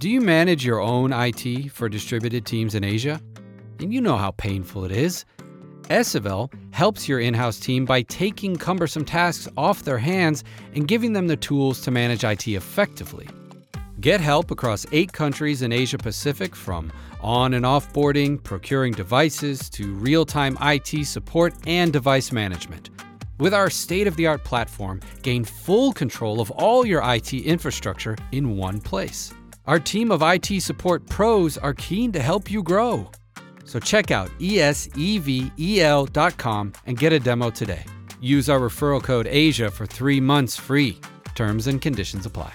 Do you manage your own IT for distributed teams in Asia? And you know how painful it is. Esevel helps your in house team by taking cumbersome tasks off their hands and giving them the tools to manage IT effectively. Get help across eight countries in Asia Pacific from on and offboarding, procuring devices, to real time IT support and device management. With our state of the art platform, gain full control of all your IT infrastructure in one place. Our team of IT support pros are keen to help you grow. So check out esevel.com and get a demo today. Use our referral code ASIA for three months free. Terms and conditions apply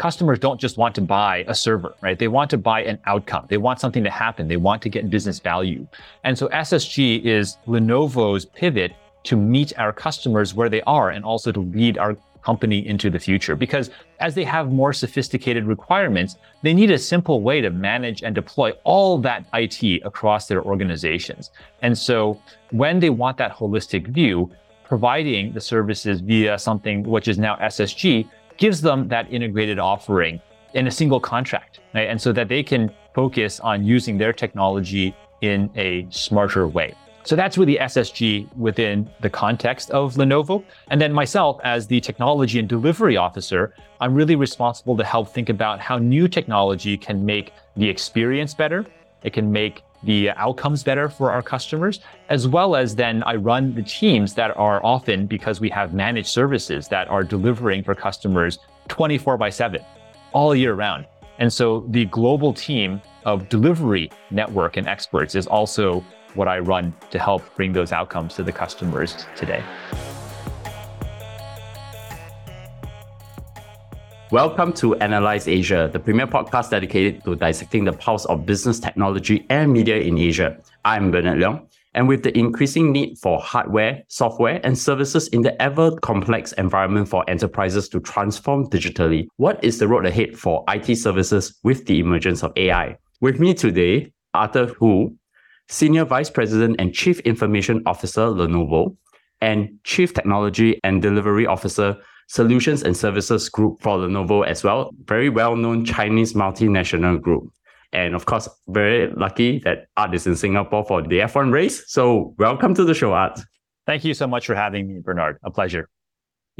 customers don't just want to buy a server, right? They want to buy an outcome. They want something to happen. They want to get business value. And so SSG is Lenovo's pivot to meet our customers where they are and also to lead our company into the future. Because as they have more sophisticated requirements, they need a simple way to manage and deploy all that IT across their organizations. And so when they want that holistic view, providing the services via something which is now SSG gives them that integrated offering in a single contract, right? And so that they can focus on using their technology in a smarter way. So that's really SSG within the context of Lenovo. And then myself, as the technology and delivery officer, I'm really responsible to help think about how new technology can make the experience better. It can make the outcomes better for our customers, as well as then I run the teams that are often because we have managed services that are delivering for customers 24 by 7 all year round. And so the global team of delivery network and experts is also what I run to help bring those outcomes to the customers today. Welcome to Analyse Asia, the premier podcast dedicated to dissecting the pulse of business technology and media in Asia. I'm Bernard Leong. And with the increasing need for hardware, software, and services in the ever complex environment for enterprises to transform digitally, what is the road ahead for IT services with the emergence of AI? With me today, Arthur Hu, Senior Vice President and Chief Information Officer, Lenovo, and Chief Technology and Delivery Officer, Solutions and Services Group for Lenovo as well. Very well known Chinese multinational group. And of course, very lucky that Art is in Singapore for the F1 race. So welcome to the show, Art. Thank you so much for having me, Bernard. A pleasure.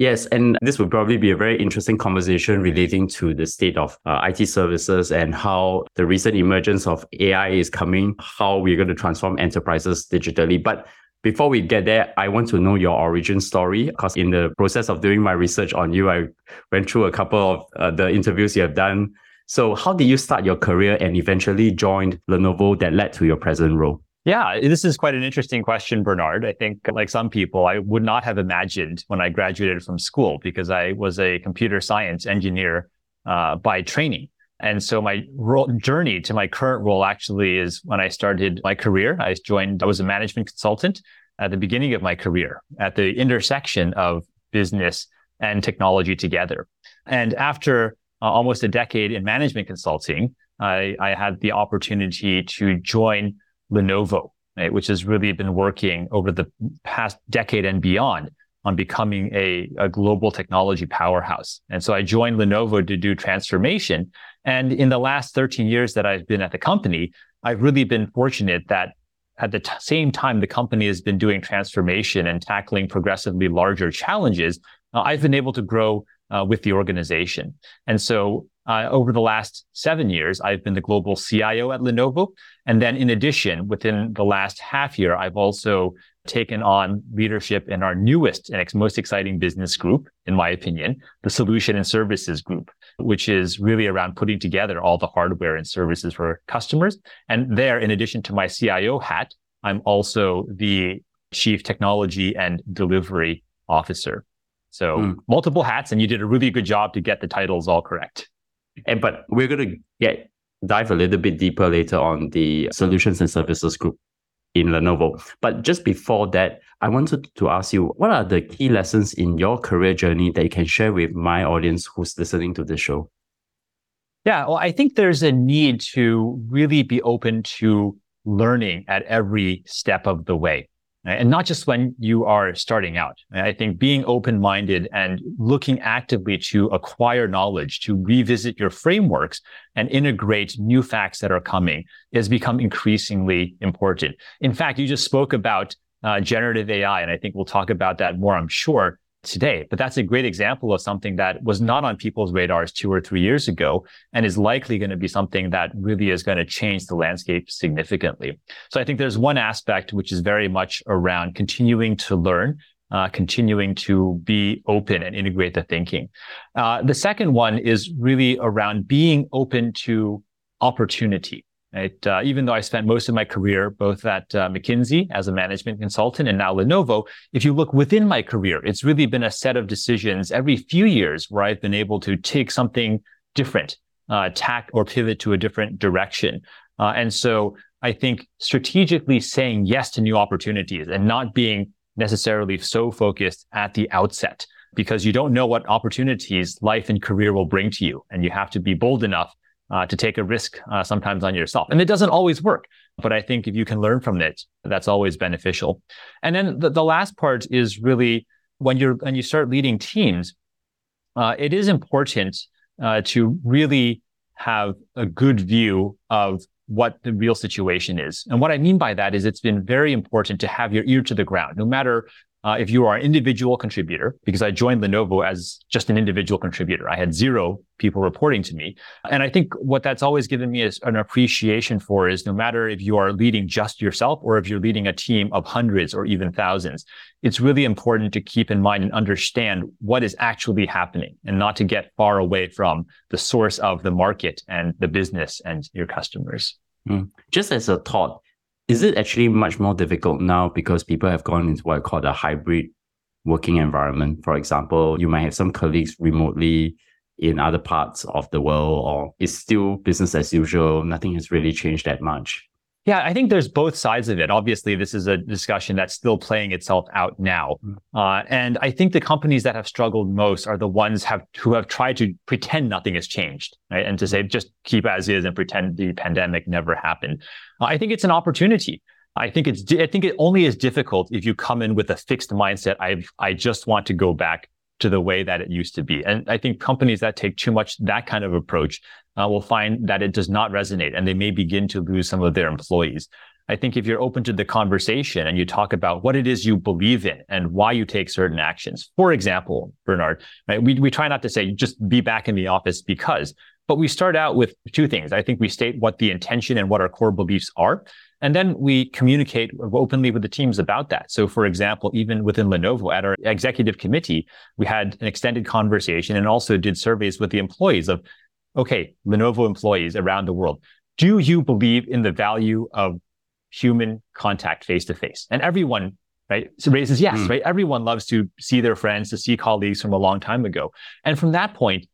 Yes, and this will probably be a very interesting conversation relating to the state of uh, IT services and how the recent emergence of AI is coming, how we're going to transform enterprises digitally. But before we get there, I want to know your origin story because in the process of doing my research on you, I went through a couple of uh, the interviews you have done. So, how did you start your career and eventually joined Lenovo that led to your present role? Yeah, this is quite an interesting question, Bernard. I think, like some people, I would not have imagined when I graduated from school because I was a computer science engineer uh, by training. And so my role, journey to my current role actually is when I started my career. I joined, I was a management consultant at the beginning of my career at the intersection of business and technology together. And after uh, almost a decade in management consulting, I, I had the opportunity to join Lenovo, right, which has really been working over the past decade and beyond on becoming a, a global technology powerhouse. And so I joined Lenovo to do transformation. And in the last 13 years that I've been at the company, I've really been fortunate that at the t- same time the company has been doing transformation and tackling progressively larger challenges, uh, I've been able to grow uh, with the organization. And so uh, over the last seven years, I've been the global CIO at Lenovo. And then in addition, within the last half year, I've also taken on leadership in our newest and most exciting business group, in my opinion, the solution and services group, which is really around putting together all the hardware and services for customers. And there, in addition to my CIO hat, I'm also the chief technology and delivery officer. So mm. multiple hats, and you did a really good job to get the titles all correct. And but we're going to get dive a little bit deeper later on the solutions and services group in Lenovo. But just before that, I wanted to ask you what are the key lessons in your career journey that you can share with my audience who's listening to the show? Yeah, well, I think there's a need to really be open to learning at every step of the way. And not just when you are starting out. I think being open minded and looking actively to acquire knowledge, to revisit your frameworks and integrate new facts that are coming has become increasingly important. In fact, you just spoke about uh, generative AI, and I think we'll talk about that more, I'm sure today. But that's a great example of something that was not on people's radars two or three years ago and is likely going to be something that really is going to change the landscape significantly. So I think there's one aspect which is very much around continuing to learn. Uh, continuing to be open and integrate the thinking. Uh, the second one is really around being open to opportunity. Uh, even though I spent most of my career both at uh, McKinsey as a management consultant and now Lenovo, if you look within my career, it's really been a set of decisions every few years where I've been able to take something different, uh, tack or pivot to a different direction. Uh, and so I think strategically saying yes to new opportunities and not being necessarily so focused at the outset because you don't know what opportunities life and career will bring to you. And you have to be bold enough uh, to take a risk uh, sometimes on yourself. And it doesn't always work. But I think if you can learn from it, that's always beneficial. And then the, the last part is really when you're when you start leading teams, uh, it is important uh, to really have a good view of what the real situation is. And what I mean by that is it's been very important to have your ear to the ground, no matter uh, if you are an individual contributor, because I joined Lenovo as just an individual contributor, I had zero people reporting to me. And I think what that's always given me is an appreciation for is no matter if you are leading just yourself or if you're leading a team of hundreds or even thousands, it's really important to keep in mind and understand what is actually happening and not to get far away from the source of the market and the business and your customers. Mm. Just as a thought, is it actually much more difficult now because people have gone into what I call a hybrid working environment? For example, you might have some colleagues remotely in other parts of the world, or it's still business as usual. Nothing has really changed that much. Yeah, I think there's both sides of it. Obviously, this is a discussion that's still playing itself out now, mm. uh, and I think the companies that have struggled most are the ones have who have tried to pretend nothing has changed, right? And to say just keep as is and pretend the pandemic never happened. Uh, I think it's an opportunity. I think it's I think it only is difficult if you come in with a fixed mindset. I I just want to go back to the way that it used to be. And I think companies that take too much that kind of approach uh, will find that it does not resonate and they may begin to lose some of their employees. I think if you're open to the conversation and you talk about what it is you believe in and why you take certain actions. For example, Bernard, right, we, we try not to say just be back in the office because, but we start out with two things. I think we state what the intention and what our core beliefs are. And then we communicate openly with the teams about that. So, for example, even within Lenovo at our executive committee, we had an extended conversation and also did surveys with the employees of, okay, Lenovo employees around the world, do you believe in the value of human contact face to face? And everyone right? So raises yes, mm. right? Everyone loves to see their friends, to see colleagues from a long time ago. And from that point,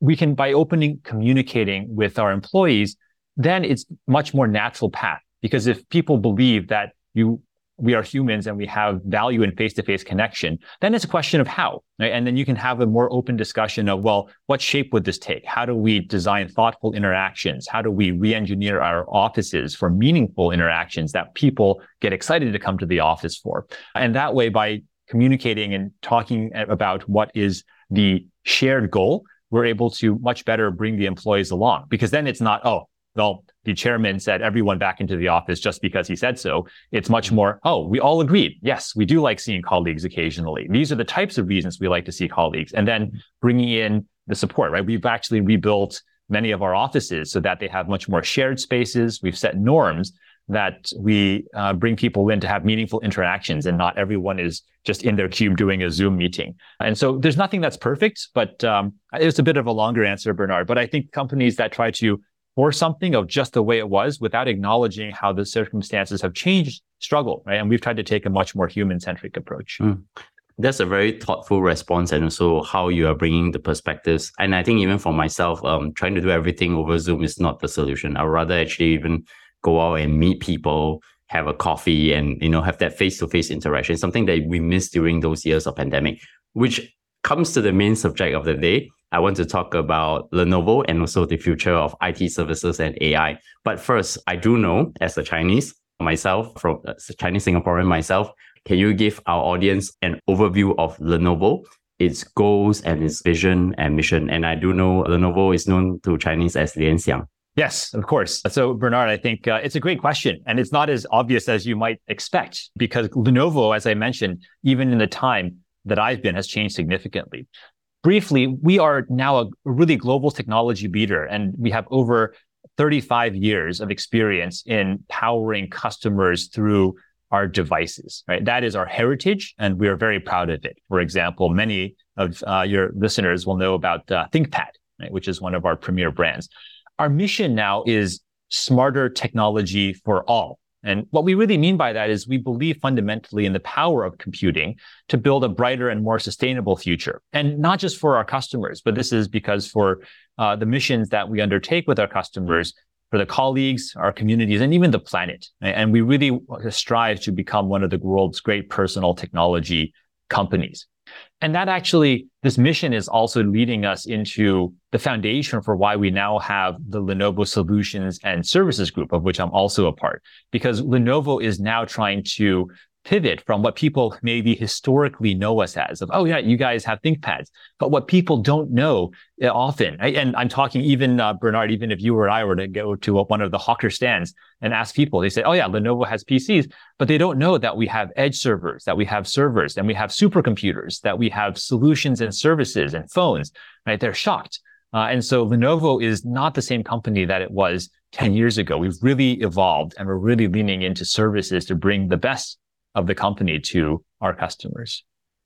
we can, by opening, communicating with our employees, then it's much more natural path because if people believe that you we are humans and we have value in face-to-face connection, then it's a question of how. Right? And then you can have a more open discussion of, well, what shape would this take? How do we design thoughtful interactions? How do we re-engineer our offices for meaningful interactions that people get excited to come to the office for? And that way, by communicating and talking about what is the shared goal, we're able to much better bring the employees along because then it's not, oh, well, the chairman said everyone back into the office just because he said so. It's much more, oh, we all agreed. Yes, we do like seeing colleagues occasionally. These are the types of reasons we like to see colleagues. And then bringing in the support, right? We've actually rebuilt many of our offices so that they have much more shared spaces. We've set norms that we uh, bring people in to have meaningful interactions and not everyone is just in their cube doing a Zoom meeting. And so there's nothing that's perfect, but um, it's a bit of a longer answer, Bernard. But I think companies that try to or something of just the way it was without acknowledging how the circumstances have changed struggle, right? And we've tried to take a much more human centric approach. Mm. That's a very thoughtful response, and also how you are bringing the perspectives. And I think even for myself, um, trying to do everything over Zoom is not the solution. I'd rather actually even go out and meet people, have a coffee, and you know have that face to face interaction. Something that we missed during those years of pandemic, which comes to the main subject of the day I want to talk about Lenovo and also the future of IT services and AI. But first, I do know as a Chinese, myself, from uh, Chinese Singaporean myself, can you give our audience an overview of Lenovo, its goals and its vision and mission? And I do know Lenovo is known to Chinese as Lianxiang. Yes, of course. So, Bernard, I think uh, it's a great question. And it's not as obvious as you might expect because Lenovo, as I mentioned, even in the time that I've been, has changed significantly. Briefly, we are now a really global technology leader, and we have over 35 years of experience in powering customers through our devices, right? That is our heritage, and we are very proud of it. For example, many of uh, your listeners will know about uh, ThinkPad, right, which is one of our premier brands. Our mission now is smarter technology for all. And what we really mean by that is we believe fundamentally in the power of computing to build a brighter and more sustainable future. And not just for our customers, but this is because for uh, the missions that we undertake with our customers, for the colleagues, our communities, and even the planet. And we really strive to become one of the world's great personal technology companies. And that actually, this mission is also leading us into the foundation for why we now have the Lenovo Solutions and Services Group, of which I'm also a part, because Lenovo is now trying to pivot from what people maybe historically know us as of, oh yeah, you guys have ThinkPads. But what people don't know eh, often, and I'm talking even uh, Bernard, even if you or I were to go to one of the hawker stands and ask people, they say, oh yeah, Lenovo has PCs, but they don't know that we have edge servers, that we have servers, and we have supercomputers, that we have solutions and services and phones, right? They're shocked. Uh, and so Lenovo is not the same company that it was 10 years ago. We've really evolved and we're really leaning into services to bring the best of the company to our customers.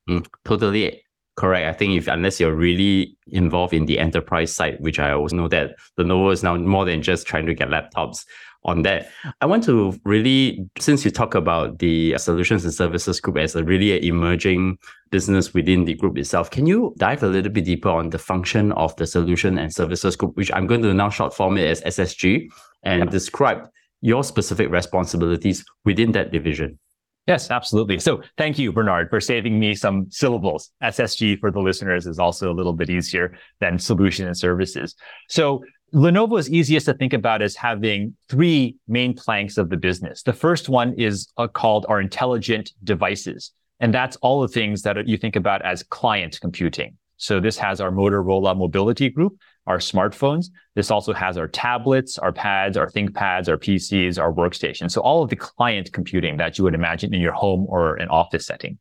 Mm, totally correct. I think if unless you're really involved in the enterprise side, which I always know that Lenovo is now more than just trying to get laptops on that. I want to really, since you talk about the solutions and services group as a really emerging business within the group itself, can you dive a little bit deeper on the function of the solution and services group, which I'm going to now short form it as SSG, and describe your specific responsibilities within that division? Yes, absolutely. So thank you, Bernard, for saving me some syllables. SSG for the listeners is also a little bit easier than solution and services. So Lenovo is easiest to think about as having three main planks of the business. The first one is uh, called our intelligent devices. And that's all the things that you think about as client computing. So this has our Motorola mobility group our smartphones. This also has our tablets, our pads, our ThinkPads, our PCs, our workstations. So all of the client computing that you would imagine in your home or an office setting.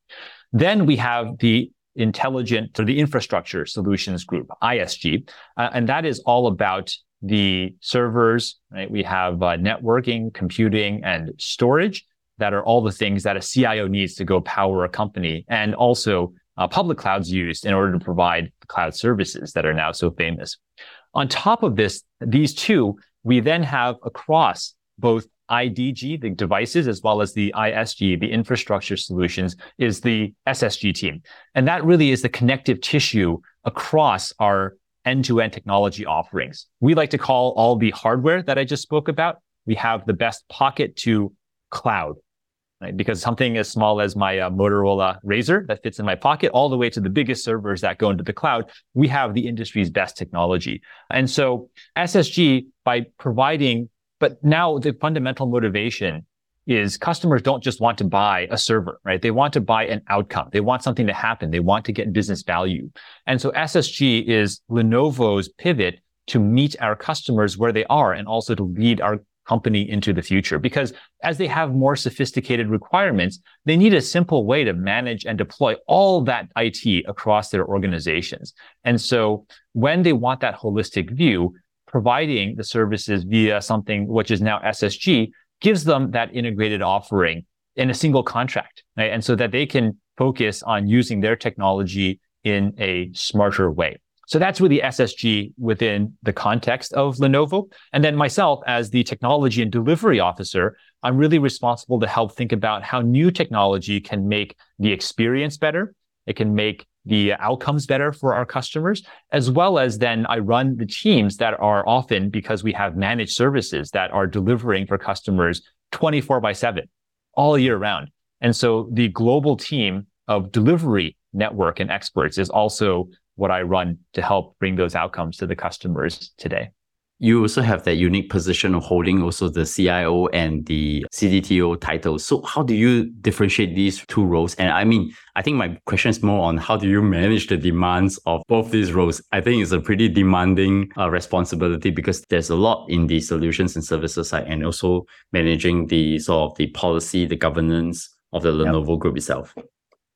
Then we have the intelligent or the infrastructure solutions group, ISG, uh, and that is all about the servers, right? We have uh, networking, computing, and storage that are all the things that a CIO needs to go power a company and also uh, public clouds used in order to provide cloud services that are now so famous. On top of this, these two, we then have across both IDG, the devices, as well as the ISG, the infrastructure solutions, is the SSG team. And that really is the connective tissue across our end-to-end technology offerings. We like to call all the hardware that I just spoke about. We have the best pocket to cloud right? Because something as small as my uh, Motorola Razr that fits in my pocket, all the way to the biggest servers that go into the cloud, we have the industry's best technology. And so SSG, by providing, but now the fundamental motivation is customers don't just want to buy a server, right? They want to buy an outcome. They want something to happen. They want to get business value. And so SSG is Lenovo's pivot to meet our customers where they are and also to lead our company into the future because as they have more sophisticated requirements, they need a simple way to manage and deploy all that IT across their organizations. And so when they want that holistic view, providing the services via something which is now SSG gives them that integrated offering in a single contract. Right? And so that they can focus on using their technology in a smarter way. So that's really SSG within the context of Lenovo. And then myself as the technology and delivery officer, I'm really responsible to help think about how new technology can make the experience better. It can make the outcomes better for our customers, as well as then I run the teams that are often because we have managed services that are delivering for customers 24 by seven all year round. And so the global team of delivery network and experts is also what I run to help bring those outcomes to the customers today. you also have that unique position of holding also the CIO and the CDTO titles. So how do you differentiate these two roles? And I mean, I think my question is more on how do you manage the demands of both these roles? I think it's a pretty demanding uh, responsibility because there's a lot in the solutions and services side and also managing the sort of the policy, the governance of the Lenovo group itself.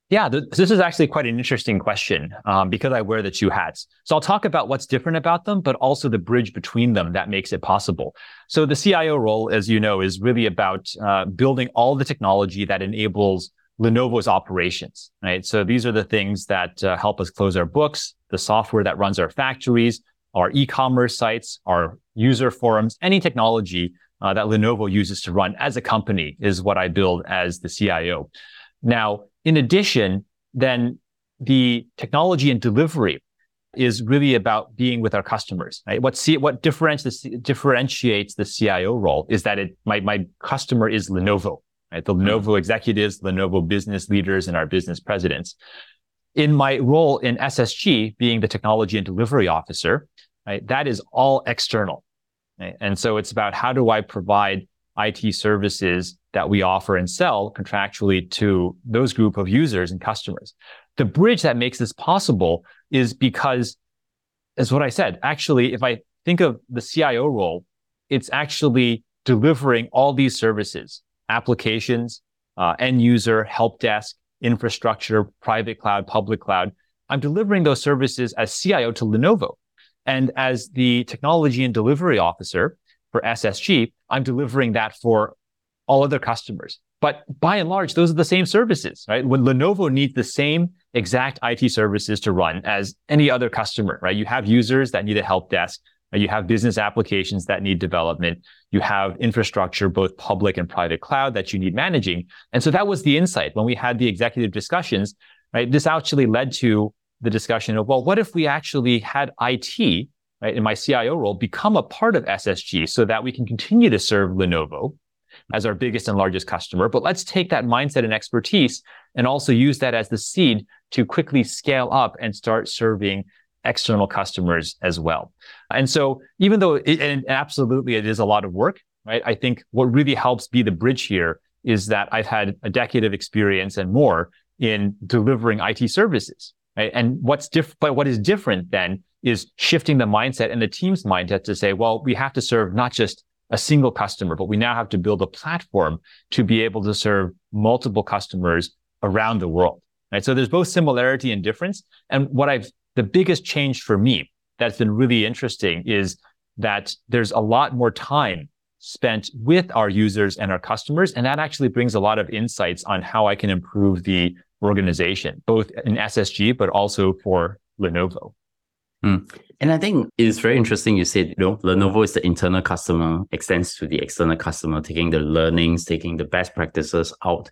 Yeah, th- this is actually quite an interesting question um, because I wear the two hats. So I'll talk about what's different about them, but also the bridge between them that makes it possible. So the CIO role, as you know, is really about uh, building all the technology that enables Lenovo's operations, right? So these are the things that uh, help us close our books, the software that runs our factories, our e-commerce sites, our user forums, any technology uh, that Lenovo uses to run as a company is what I build as the CIO. Now, in addition, then the technology and delivery is really about being with our customers. Right? What C- what differentiates the, differentiates the CIO role is that it my my customer is Lenovo, right? The mm-hmm. Lenovo executives, Lenovo business leaders, and our business presidents. In my role in SSG, being the technology and delivery officer, right, that is all external, right? and so it's about how do I provide IT services that we offer and sell contractually to those group of users and customers. The bridge that makes this possible is because, as what I said, actually, if I think of the CIO role, it's actually delivering all these services, applications, uh, end user, help desk, infrastructure, private cloud, public cloud. I'm delivering those services as CIO to Lenovo. And as the technology and delivery officer, for SSG, I'm delivering that for all other customers. But by and large, those are the same services, right? When Lenovo needs the same exact IT services to run as any other customer, right? You have users that need a help desk. You have business applications that need development. You have infrastructure, both public and private cloud that you need managing. And so that was the insight when we had the executive discussions, right? This actually led to the discussion of, well, what if we actually had IT right, in my CIO role, become a part of SSG so that we can continue to serve Lenovo as our biggest and largest customer. But let's take that mindset and expertise and also use that as the seed to quickly scale up and start serving external customers as well. And so even though it, and absolutely it is a lot of work, right? I think what really helps be the bridge here is that I've had a decade of experience and more in delivering IT services. Right? And what's different, but what is different then is shifting the mindset and the team's mindset to say, well, we have to serve not just a single customer, but we now have to build a platform to be able to serve multiple customers around the world. Right. So there's both similarity and difference. And what I've, the biggest change for me that's been really interesting is that there's a lot more time spent with our users and our customers. And that actually brings a lot of insights on how I can improve the organization, both in SSG, but also for Lenovo. Mm. And I think it's very interesting. You said, you know, Lenovo is the internal customer, extends to the external customer, taking the learnings, taking the best practices out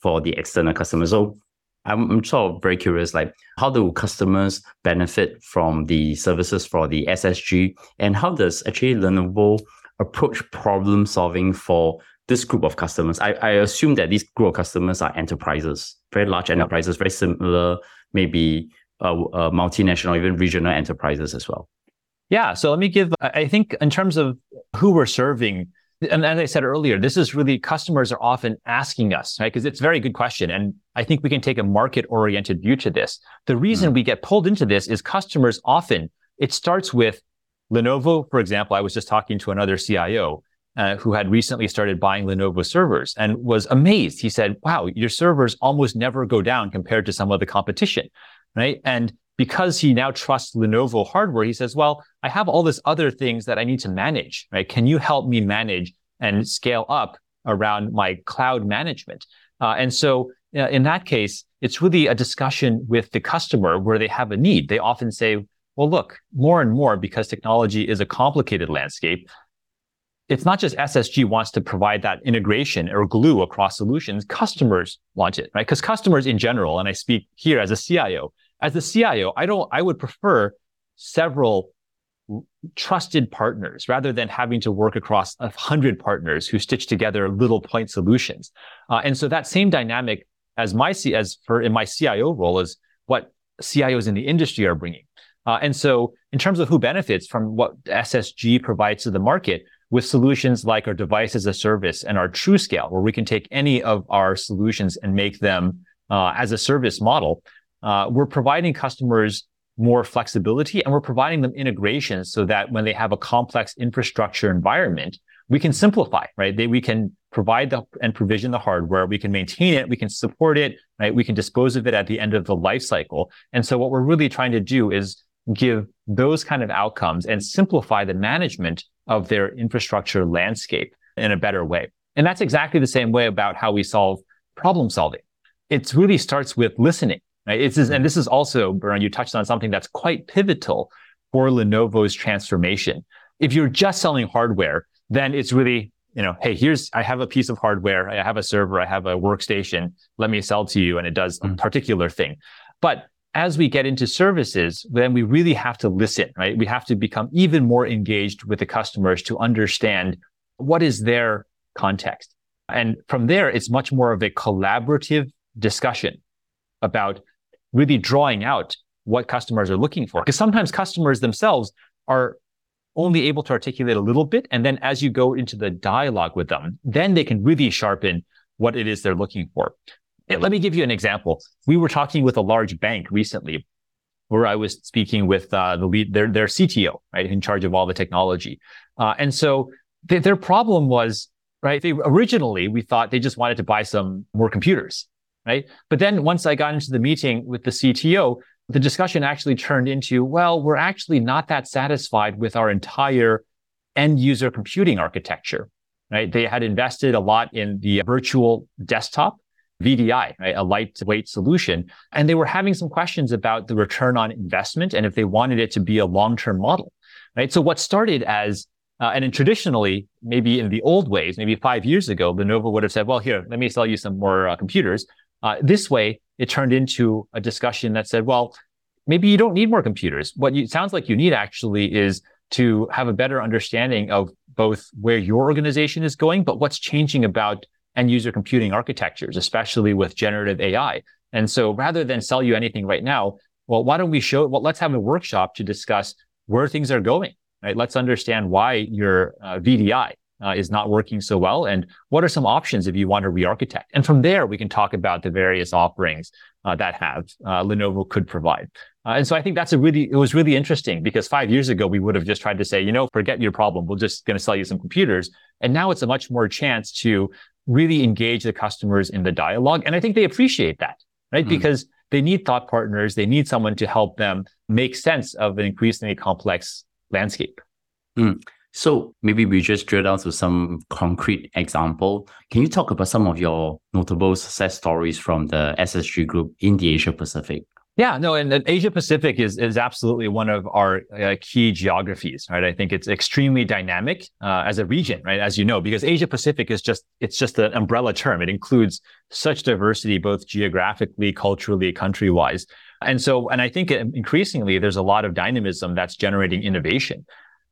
for the external customer. So I'm, I'm sort of very curious, like how do customers benefit from the services for the SSG, and how does actually Lenovo approach problem solving for this group of customers? I, I assume that these group of customers are enterprises, very large enterprises, very similar, maybe multinational, even regional enterprises as well? Yeah. So let me give, I think in terms of who we're serving, and as I said earlier, this is really customers are often asking us, right? Because it's a very good question. And I think we can take a market oriented view to this. The reason mm we get pulled into this is customers often, it starts with Lenovo, for example. I was just talking to another CIO uh, who had recently started buying Lenovo servers and was amazed. He said, wow, your servers almost never go down compared to some of the competition right? And because he now trusts Lenovo hardware, he says, well, I have all this other things that I need to manage, right? Can you help me manage and scale up around my cloud management? Uh, and so uh, in that case, it's really a discussion with the customer where they have a need. They often say, well, look, more and more, because technology is a complicated landscape, it's not just SSG wants to provide that integration or glue across solutions. Customers want it, right? Because customers in general, and I speak here as a CIO, as the CIO, I don't, I would prefer several trusted partners rather than having to work across a hundred partners who stitch together little point solutions. Uh, and so that same dynamic as my, C as for in my CIO role is what CIOs in the industry are bringing. Uh, and so in terms of who benefits from what SSG provides to the market with solutions like our device as a service and our TruScale, where we can take any of our solutions and make them uh, as a service model, uh, we're providing customers more flexibility and we're providing them integrations so that when they have a complex infrastructure environment, we can simplify, right? They, we can provide the, and provision the hardware. We can maintain it. We can support it, right? We can dispose of it at the end of the life cycle. And so what we're really trying to do is give those kind of outcomes and simplify the management of their infrastructure landscape in a better way. And that's exactly the same way about how we solve problem solving. It really starts with listening, right? It's, and this is also, Bernard, you touched on something that's quite pivotal for Lenovo's transformation. If you're just selling hardware, then it's really, you know, hey, here's, I have a piece of hardware, I have a server, I have a workstation, let me sell to you, and it does a mm. particular thing. But as we get into services, then we really have to listen, right? We have to become even more engaged with the customers to understand what is their context. And from there, it's much more of a collaborative discussion about really drawing out what customers are looking for. Because sometimes customers themselves are only able to articulate a little bit. And then as you go into the dialogue with them, then they can really sharpen what it is they're looking for. And let me give you an example. We were talking with a large bank recently where I was speaking with uh, the lead, their, their CTO, right, in charge of all the technology. Uh, and so th- their problem was, right, they originally we thought they just wanted to buy some more computers, right? But then once I got into the meeting with the CTO, the discussion actually turned into, well, we're actually not that satisfied with our entire end user computing architecture, right? They had invested a lot in the virtual desktop VDI, right? a lightweight solution. And they were having some questions about the return on investment and if they wanted it to be a long-term model, right? So what started as uh, and traditionally, maybe in the old ways, maybe five years ago, Lenovo would have said, well, here, let me sell you some more uh, computers. Uh, this way, it turned into a discussion that said, well, maybe you don't need more computers. What you, sounds like you need actually is to have a better understanding of both where your organization is going, but what's changing about end user computing architectures, especially with generative AI. And so rather than sell you anything right now, well, why don't we show, well, let's have a workshop to discuss where things are going, right? Let's understand why your uh, VDI uh, is not working so well and what are some options if you want to re-architect. And from there, we can talk about the various offerings uh, that have uh, Lenovo could provide. Uh, and so I think that's a really, it was really interesting because five years ago, we would have just tried to say, you know, forget your problem. We're just going to sell you some computers. And now it's a much more chance to really engage the customers in the dialogue. And I think they appreciate that, right? Mm. Because they need thought partners. They need someone to help them make sense of an increasingly complex landscape. Mm. So maybe we just drill down to some concrete example. Can you talk about some of your notable success stories from the SSG group in the Asia Pacific? Yeah, no, and, Asia Pacific is is absolutely one of our uh, key geographies, right? I think it's extremely dynamic uh, as a region, right? As you know, because Asia Pacific is just it's just an umbrella term. It includes such diversity, both geographically, culturally, country wise, and so and I think increasingly there's a lot of dynamism that's generating innovation.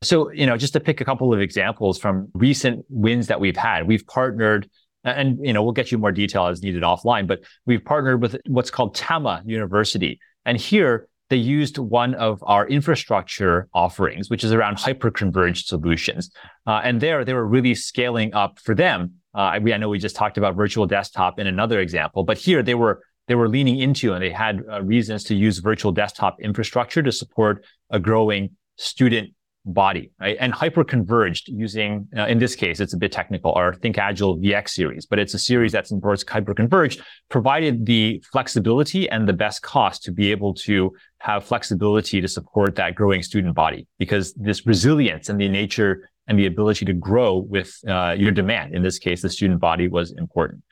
So you know, just to pick a couple of examples from recent wins that we've had, we've partnered and you know we'll get you more detail as needed offline but we've partnered with what's called tama university. And here they used one of our infrastructure offerings which is around hyperconverged solutions. Uh, and there they were really scaling up for them. Uh, i know we just talked about virtual desktop in another example but here they were they were leaning into and they had uh, reasons to use virtual desktop infrastructure to support a growing student body, right? And hyper-converged using, uh, in this case, it's a bit technical, our ThinkAgile VX series, but it's a series that supports hyper-converged, provided the flexibility and the best cost to be able to have flexibility to support that growing student body because this resilience and the nature and the ability to grow with uh, your demand, in this case, the student body was important,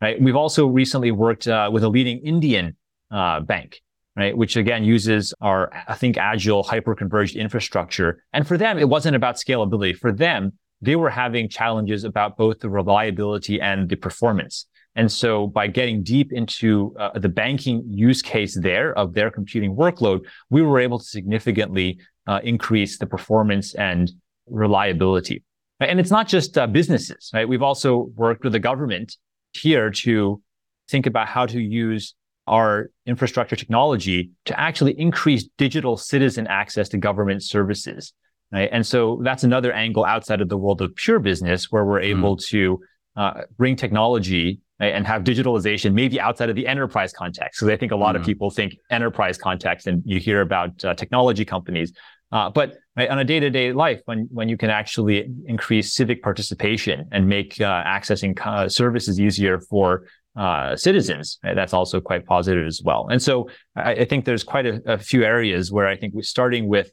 right? We've also recently worked uh, with a leading Indian uh, bank right? Which again uses our, I think, agile hyper-converged infrastructure. And for them, it wasn't about scalability. For them, they were having challenges about both the reliability and the performance. And so by getting deep into uh, the banking use case there of their computing workload, we were able to significantly uh, increase the performance and reliability. And it's not just uh, businesses, right? We've also worked with the government here to think about how to use our infrastructure technology to actually increase digital citizen access to government services. Right? And so that's another angle outside of the world of pure business where we're mm-hmm. able mm. to uh, bring technology right, and have digitalization maybe outside of the enterprise context. Because I think a lot mm. of mm-hmm. people think enterprise context and you hear about uh, technology companies. Uh, but right, on a day-to-day life, when when you can actually increase civic participation and make uh, accessing uh, services easier for uh, citizens. That's also quite positive as well. And so I, I think there's quite a, a, few areas where I think we're starting with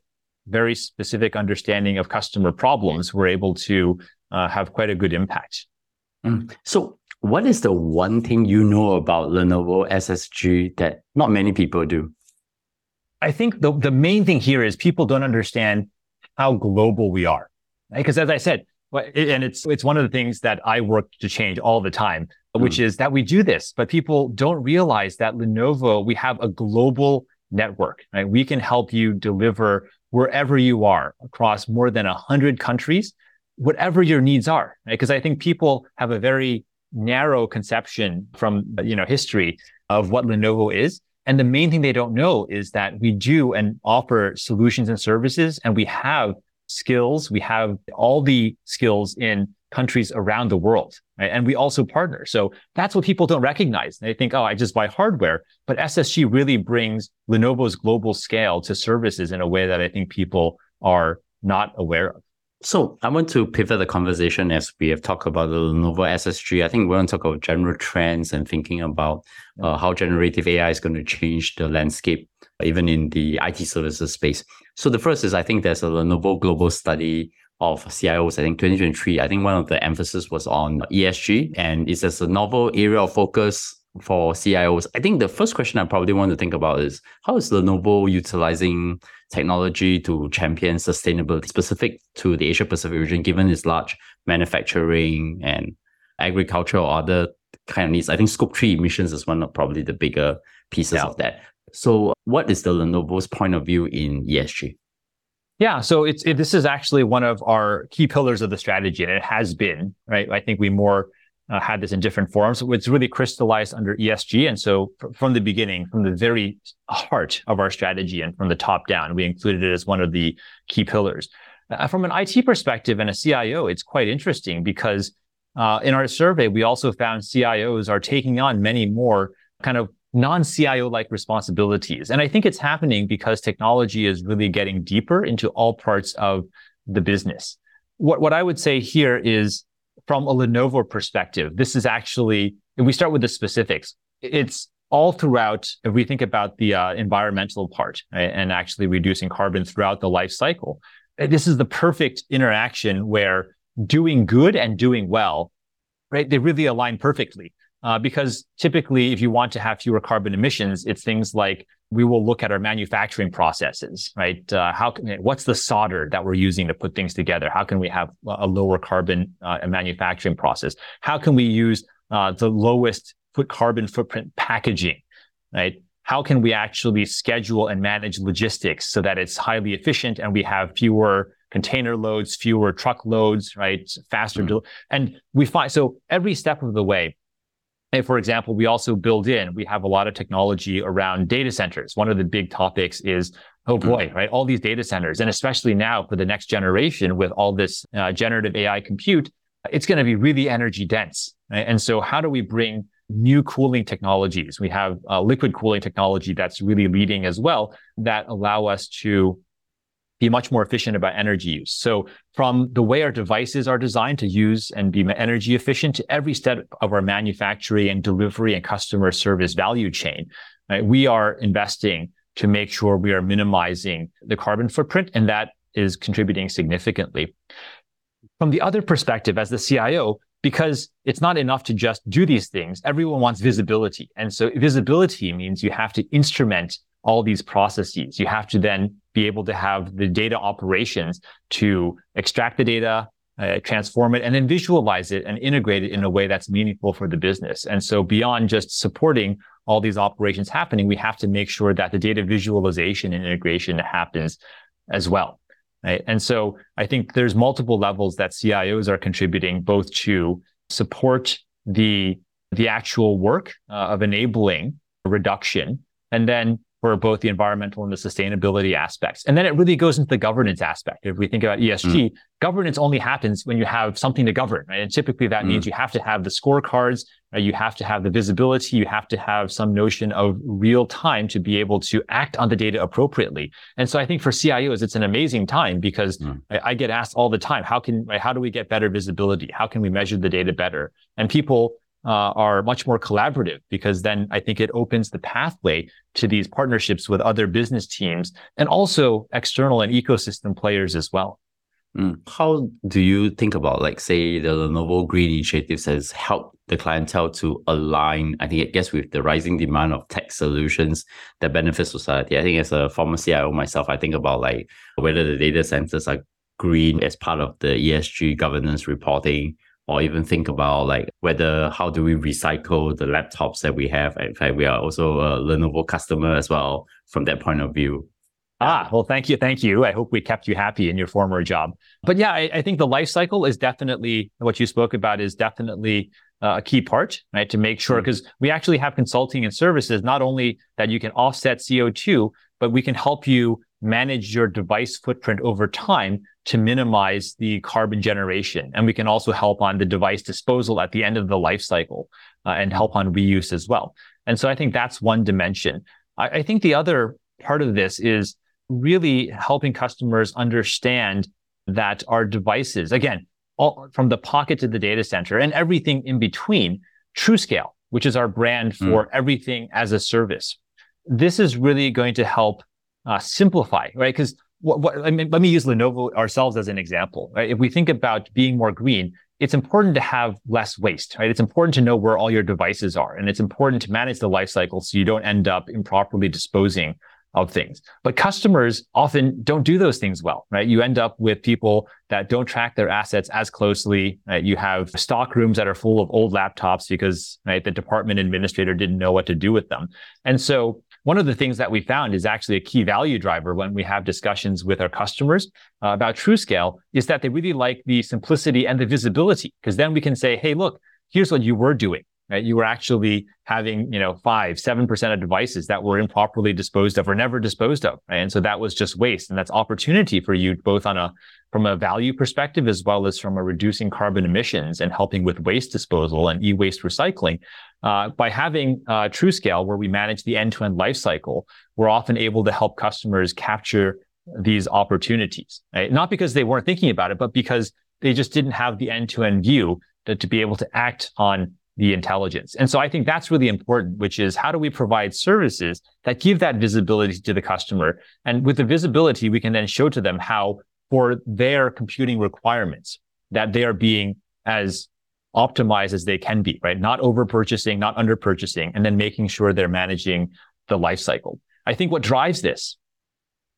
very specific understanding of customer problems, we're able to uh, have quite a good impact. Mm. So, what is the one thing you know about Lenovo SSG that not many people do? I think the, the main thing here is people don't understand how global we are. Because right? as I said, and it's it's one of the things that I work to change all the time, which mm. is that we do this, but people don't realize that Lenovo we have a global network. Right, we can help you deliver wherever you are across more than a hundred countries, whatever your needs are. Right? Because? I think people have a very narrow conception from you know history of what Lenovo is. And the main thing they don't know is that we do and offer solutions and services, and we have skills. We have all the skills in countries around the world, right? And we also partner. So that's what people don't recognize. They think, oh, I just buy hardware. But SSG really brings Lenovo's global scale to services in a way that I think people are not aware of. So I want to pivot the conversation as we have talked about the Lenovo SSG. I think we want to talk about general trends and thinking about uh, how generative AI is going to change the landscape, even in the IT services space. So the first is I think there's a Lenovo global study of CIOs. I think 2023. I think one of the emphasis was on ESG, and it's as a novel area of focus for CIOs. I think the first question I probably want to think about is how is Lenovo utilizing technology to champion sustainability specific to the Asia Pacific region, given its large manufacturing and agriculture or other kind of needs. I think scope three emissions is one of probably the bigger pieces yeah. of that. So, what is the Lenovo's point of view in ESG? Yeah, so it's it, this is actually one of our key pillars of the strategy, and it has been right. I think we more uh, had this in different forms. It's really crystallized under ESG, and so fr- from the beginning, from the very heart of our strategy, and from the top down, we included it as one of the key pillars. Uh, from an IT perspective and a CIO, it's quite interesting because uh, in our survey, we also found CIOs are taking on many more kind of non-CIO like responsibilities. And I think it's happening because technology is really getting deeper into all parts of the business. What, what I would say here is from a Lenovo perspective, this is actually, if we start with the specifics, it's all throughout, if we think about the uh, environmental part right, and actually reducing carbon throughout the life cycle, this is the perfect interaction where doing good and doing well, right, they really align perfectly. Uh, because typically, if you want to have fewer carbon emissions, it's things like we will look at our manufacturing processes, right? Uh, how can, what's the solder that we're using to put things together? How can we have a lower carbon uh, manufacturing process? How can we use uh, the lowest foot carbon footprint packaging, right? How can we actually schedule and manage logistics so that it's highly efficient and we have fewer container loads, fewer truck loads, right? Faster. Mm-hmm. Del- and we find so every step of the way, and for example, we also build in, we have a lot of technology around data centers. One of the big topics is, oh hmm. boy, right? All these data centers. And especially now for the next generation with all this uh, generative AI compute, it's going to be really energy dense. Right? And so how do we bring new cooling technologies? We have uh, liquid cooling technology that's really leading as well that allow us to be much more efficient about energy use. So from the way our devices are designed to use and be energy efficient to every step of our manufacturing and delivery and customer service value chain, right, we are investing to make sure we are minimizing the carbon footprint and that is contributing significantly. From the other perspective, as the CIO, because it's not enough to just do these things, everyone wants visibility. And so visibility means you have to instrument all these processes. You have to then be able to have the data operations to extract the data, uh, transform it, and then visualize it and integrate it in a way that's meaningful for the business. And so beyond just supporting all these operations happening, we have to make sure that the data visualization and integration happens as well. Right. And so I think there's multiple levels that CIOs are contributing both to support the the actual work uh, of enabling reduction. And then for both the environmental and the sustainability aspects. And then it really goes into the governance aspect. If we think about ESG, mm. governance only happens when you have something to govern, right? And typically that mm. means you have to have the scorecards, right? you have to have the visibility, you have to have some notion of real time to be able to act on the data appropriately. And so I think for CIOs, it's an amazing time because mm. I, I, get asked all the time, how can, how do we get better visibility? How can we measure the data better? And people uh, are much more collaborative because then I think it opens the pathway to these partnerships with other business teams and also external and ecosystem players as well. Mm. How do you think about, like, say, the Lenovo Green Initiatives has helped the clientele to align, I think, I guess, with the rising demand of tech solutions that benefit society? I think, as a former CIO myself, I think about like whether the data centers are green as part of the ESG governance reporting or even think about like whether how do we recycle the laptops that we have. In fact, we are also a Lenovo customer as well from that point of view. Ah, well, thank you. Thank you. I hope we kept you happy in your former job. But yeah, I, I think the life cycle is definitely what you spoke about is definitely uh, a key part, right? To make sure, because mm-hmm. we actually have consulting and services, not only that you can offset CO2, but we can help you manage your device footprint over time to minimize the carbon generation. And we can also help on the device disposal at the end of the life cycle uh, and help on reuse as well. And so I think that's one dimension. I, I think the other part of this is really helping customers understand that our devices, again, all, from the pocket to the data center and everything in between, TruScale, which is our brand hmm. for mm. everything as a service. This is really going to help uh, simplify, right? Because what, what, I mean, let me use Lenovo ourselves as an example. Right? If we think about being more green, it's important to have less waste, right? It's important to know where all your devices are, and it's important to manage the life cycle so you don't end up improperly disposing of things. But customers often don't do those things well, right? You end up with people that don't track their assets as closely. Right? You have stock rooms that are full of old laptops because right, the department administrator didn't know what to do with them. And so one of the things that we found is actually a key value driver when we have discussions with our customers uh, about TruScale is that they really like the simplicity and the visibility because then we can say, hey, look, here's what you were doing. Right? You were actually having, you know, five, seven percent of devices that were improperly disposed of or never disposed of, right? and so that was just waste, and that's opportunity for you both on a from a value perspective as well as from a reducing carbon emissions and helping with waste disposal and e-waste recycling. Uh, by having uh, TruScale, where we manage the end-to-end life cycle, we're often able to help customers capture these opportunities. Right? Not because they weren't thinking about it, but because they just didn't have the end-to-end view to, to be able to act on the intelligence. And so I think that's really important, which is how do we provide services that give that visibility to the customer? And with the visibility, we can then show to them how for their computing requirements that they are being as optimized as they can be, right? Not over purchasing, not under purchasing, and then making sure they're managing the life cycle. I think what drives this,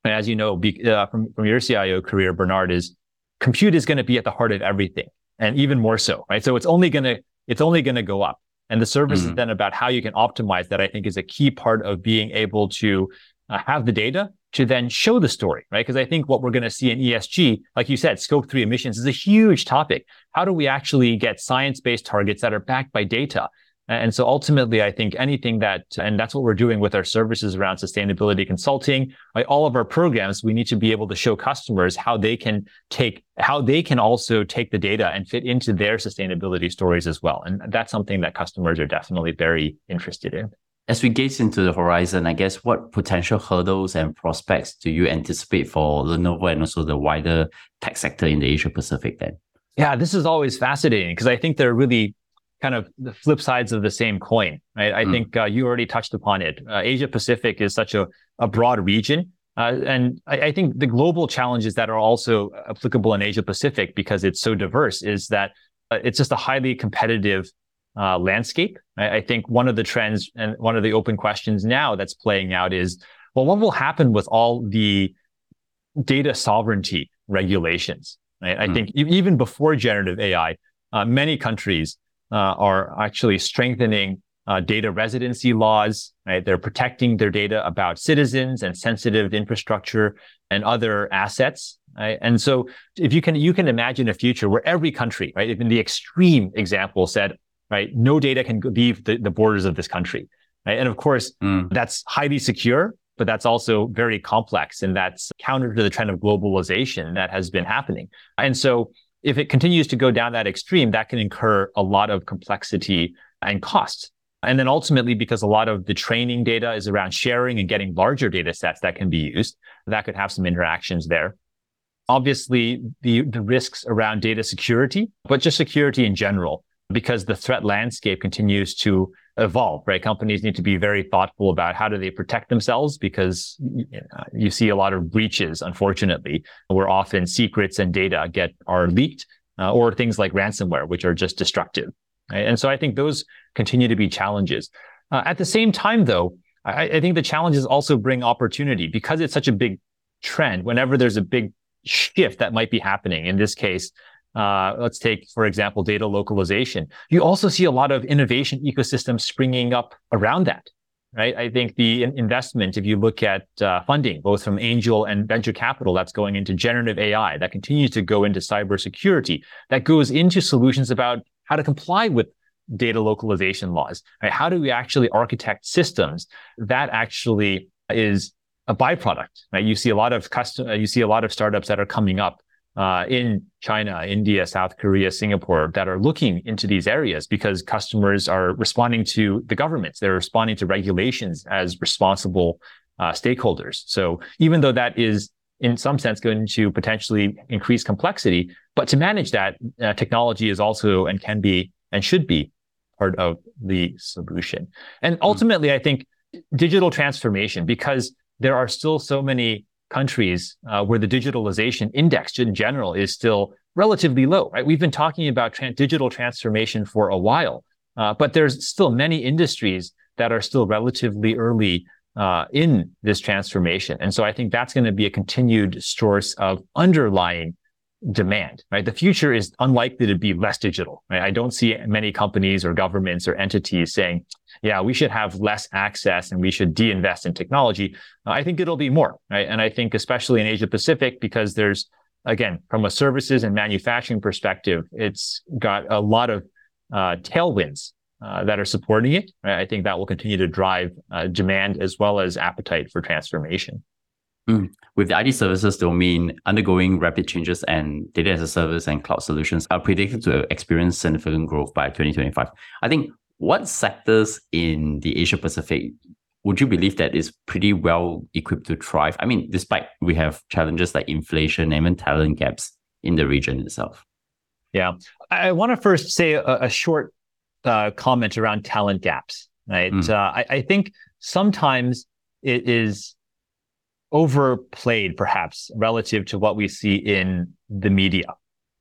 and as you know, be, uh, from, from your CIO career, Bernard, is compute is going to be at the heart of everything, and even more so, right? So it's only going to it's only going to go up, and the service mm-hmm. is then about how you can optimize that. I think is a key part of being able to uh, have the data to then show the story, right? Because I think what we're going to see in ESG, like you said, scope three emissions is a huge topic. How do we actually get science based targets that are backed by data? And so ultimately, I think anything that, and that's what we're doing with our services around sustainability consulting, like all of our programs, we need to be able to show customers how they can take, how they can also take the data and fit into their sustainability stories as well. And that's something that customers are definitely very interested in. As we gaze into the horizon, I guess what potential hurdles and prospects do you anticipate for Lenovo and also the wider tech sector in the Asia Pacific then? Yeah, this is always fascinating because I think they're really kind of the flip sides of the same coin, right? I mm. think uh, you already touched upon it. Uh, Asia Pacific is such a, a broad region. Uh, and I, I, think the global challenges that are also applicable in Asia Pacific because it's so diverse is that uh, it's just a highly competitive uh, landscape. I, I, think one of the trends and one of the open questions now that's playing out is, well, what will happen with all the data sovereignty regulations? Right? Mm. I think even before generative AI, uh, many countries are actually strengthening uh, data residency laws. Right? They're protecting their data about citizens and sensitive infrastructure and other assets. Right? And so, if you can, you can imagine a future where every country, right, even the extreme example said, right? No data can leave the, the borders of this country. Right? And of course, mm. that's highly secure, but that's also very complex. And that's counter to the trend of globalization that has been happening. And so if it continues to go down that extreme, that can incur a lot of complexity and cost. And then ultimately, because a lot of the training data is around sharing and getting larger data sets that can be used, that could have some interactions there. Obviously, the, the risks around data security, but just security in general, because the threat landscape continues to evolve, right? Companies need to be very thoughtful about how do they protect themselves because you see a lot of breaches, unfortunately, where often secrets and data get are leaked uh, or things like ransomware, which are just destructive. Right? And so I think those continue to be challenges. Uh, at the same time, though, I, I think the challenges also bring opportunity because it's such a big trend. Whenever there's a big shift that might be happening, in this case, uh, let's take, for example, data localization. You also see a lot of innovation ecosystems springing up around that, right? I think the investment, if you look at uh, funding, both from angel and venture capital, that's going into generative AI, that continues to go into cybersecurity, that goes into solutions about how to comply with data localization laws. Right? How do we actually architect systems that actually is a byproduct? Right? You see a lot of custom, you see a lot of startups that are coming up uh, in China, India, South Korea, Singapore that are looking into these areas because customers are responding to the governments. They're responding to regulations as responsible uh, stakeholders. So even though that is in some sense going to potentially increase complexity, but to manage that, uh, technology is also and can be and should be part of the solution. And hmm. ultimately, mm-hmm. I think digital transformation, because there are still so many countries uh, where the digitalization index in general is still relatively low, right? We've been talking about tra- digital transformation for a while, uh, but there's still many industries that are still relatively early uh, in this transformation. And so I think that's going to be a continued source of underlying demand, right? The future is unlikely to be less digital, right? I don't see many companies or governments or entities saying, yeah, we should have less access and we should de-invest in technology. I think it'll be more, right? And I think especially in Asia Pacific, because there's, again, from a services and manufacturing perspective, it's got a lot of uh, tailwinds uh, that are supporting it. Right? I think that will continue to drive uh, demand as well as appetite for transformation. Mm. With the IT services domain undergoing rapid changes and data as a service and cloud solutions are predicted to experience significant growth by 2025. I think what sectors in the Asia Pacific would you believe that is pretty well equipped to thrive? I mean, despite we have challenges like inflation and even talent gaps in the region itself. Yeah, I want to first say a, a short uh, comment around talent gaps. Right, mm. uh, I, I think sometimes it is overplayed, perhaps relative to what we see in the media.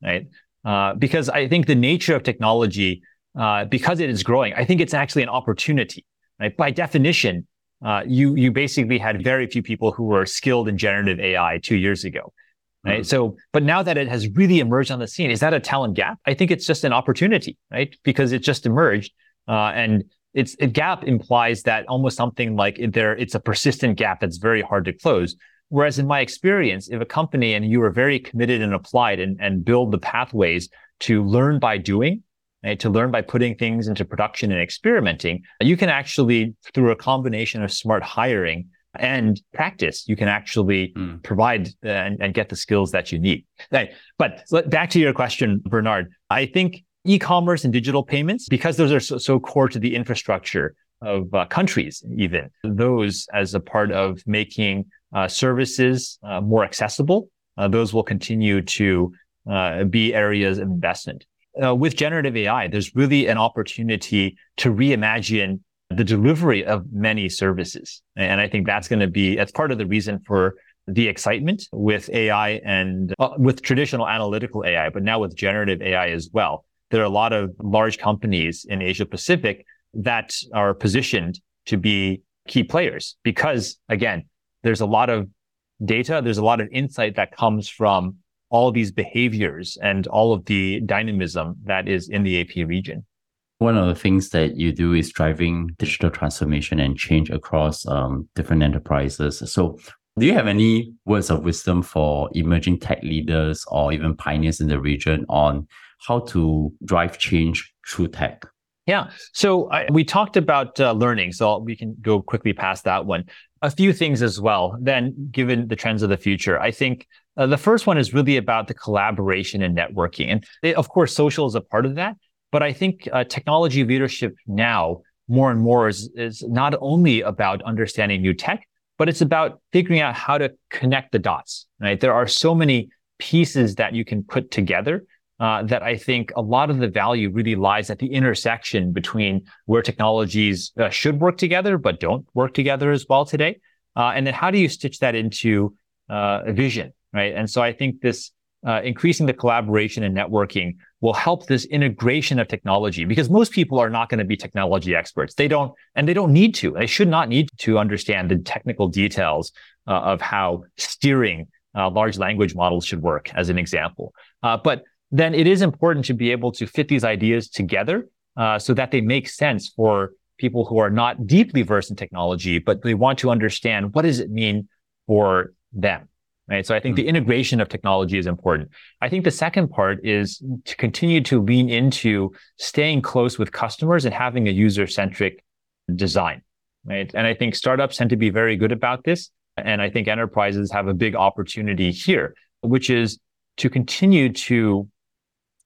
Right, uh, because I think the nature of technology uh, because it is growing, I think it's actually an opportunity. Right? By definition, uh, you you basically had very few people who were skilled in generative AI two years ago. Right. Mm-hmm. So, but now that it has really emerged on the scene, is that a talent gap? I think it's just an opportunity, right? Because it just emerged, uh, and it's a gap implies that almost something like there, it's a persistent gap that's very hard to close. Whereas in my experience, if a company and you are very committed and applied and, and build the pathways to learn by doing, right, to learn by putting things into production and experimenting, you can actually, through a combination of smart hiring and practice, you can actually mm. provide uh, and, and, get the skills that you need. Right. But back to your question, Bernard, I think e-commerce and digital payments, because those are so, so core to the infrastructure of uh, countries, even those as a part of making uh, services uh, more accessible, uh, those will continue to uh, be areas of investment uh, with generative AI, there's really an opportunity to reimagine the delivery of many services. And I think that's going to be, that's part of the reason for the excitement with AI and with traditional analytical AI, but now with generative AI as well. There are a lot of large companies in Asia Pacific that are positioned to be key players because again, there's a lot of data, there's a lot of insight that comes from all these behaviors and all of the dynamism that is in the AP region. One of the things that you do is driving digital transformation and change across um, different enterprises. So, do you have any words of wisdom for emerging tech leaders or even pioneers in the region on how to drive change through tech? Yeah. So I, we talked about uh, learning, so we can go quickly past that one. A few things as well. Then, given the trends of the future, I think uh, the first one is really about the collaboration and networking, and it, of course, social is a part of that. But I think uh, technology leadership now more and more is is not only about understanding new tech, but it's about figuring out how to connect the dots. Right? There are so many pieces that you can put together uh, that I think a lot of the value really lies at the intersection between where technologies uh, should work together but don't work together as well today, uh, and then how do you stitch that into uh, a vision, right? And so I think this uh, increasing the collaboration and networking will help this integration of technology because most people are not going to be technology experts. They don't, and they don't need to. They should not need to understand the technical details uh, of how steering large language models should work, as an example. but then it is important to be able to fit these ideas together uh, so that they make sense for people who are not deeply versed in technology, but they want to understand what does it mean for them. Right. So I think mm-hmm. the integration of technology is important. I think the second part is to continue to lean into staying close with customers and having a user centric design. Right. And I think startups tend to be very good about this. And I think enterprises have a big opportunity here, which is to continue to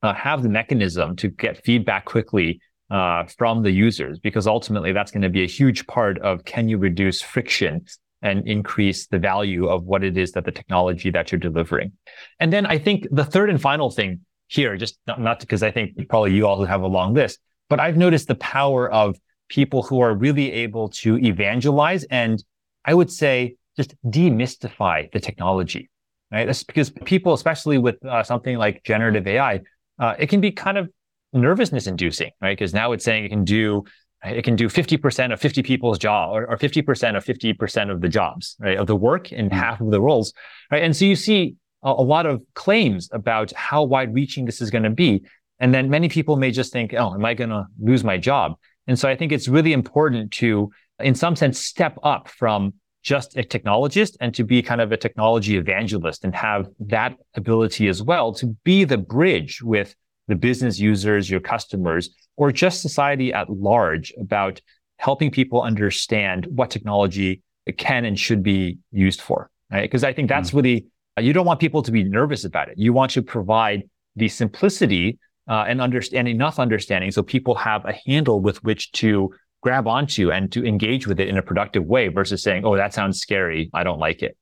uh, have the mechanism to get feedback quickly uh, from the users, because ultimately that's going to be a huge part of can you reduce friction and increase the value of what it is that the technology that you're delivering. And then I think the third and final thing here, just not, not because I think probably you all have a long list, but I've noticed the power of people who are really able to evangelize and I would say just demystify the technology, right? That's because people, especially with uh, something like generative AI, uh, it can be kind of nervousness inducing, right? Because now it's saying it can do it can do 50% of 50 people's job or, or 50% of 50% of the jobs, right? Of the work in mm-hmm. half of the roles, right? And so you see a, a lot of claims about how wide reaching this is going to be. And then many people may just think, oh, am I going to lose my job? And so I think it's really important to, in some sense, step up from just a technologist and to be kind of a technology evangelist and have that ability as well to be the bridge with the business users, your customers, or just society at large about helping people understand what technology can and should be used for. Right. Because I think that's mm-hmm. really, you don't want people to be nervous about it. You want to provide the simplicity uh, and understand enough understanding so people have a handle with which to grab onto and to engage with it in a productive way versus saying, oh, that sounds scary. I don't like it.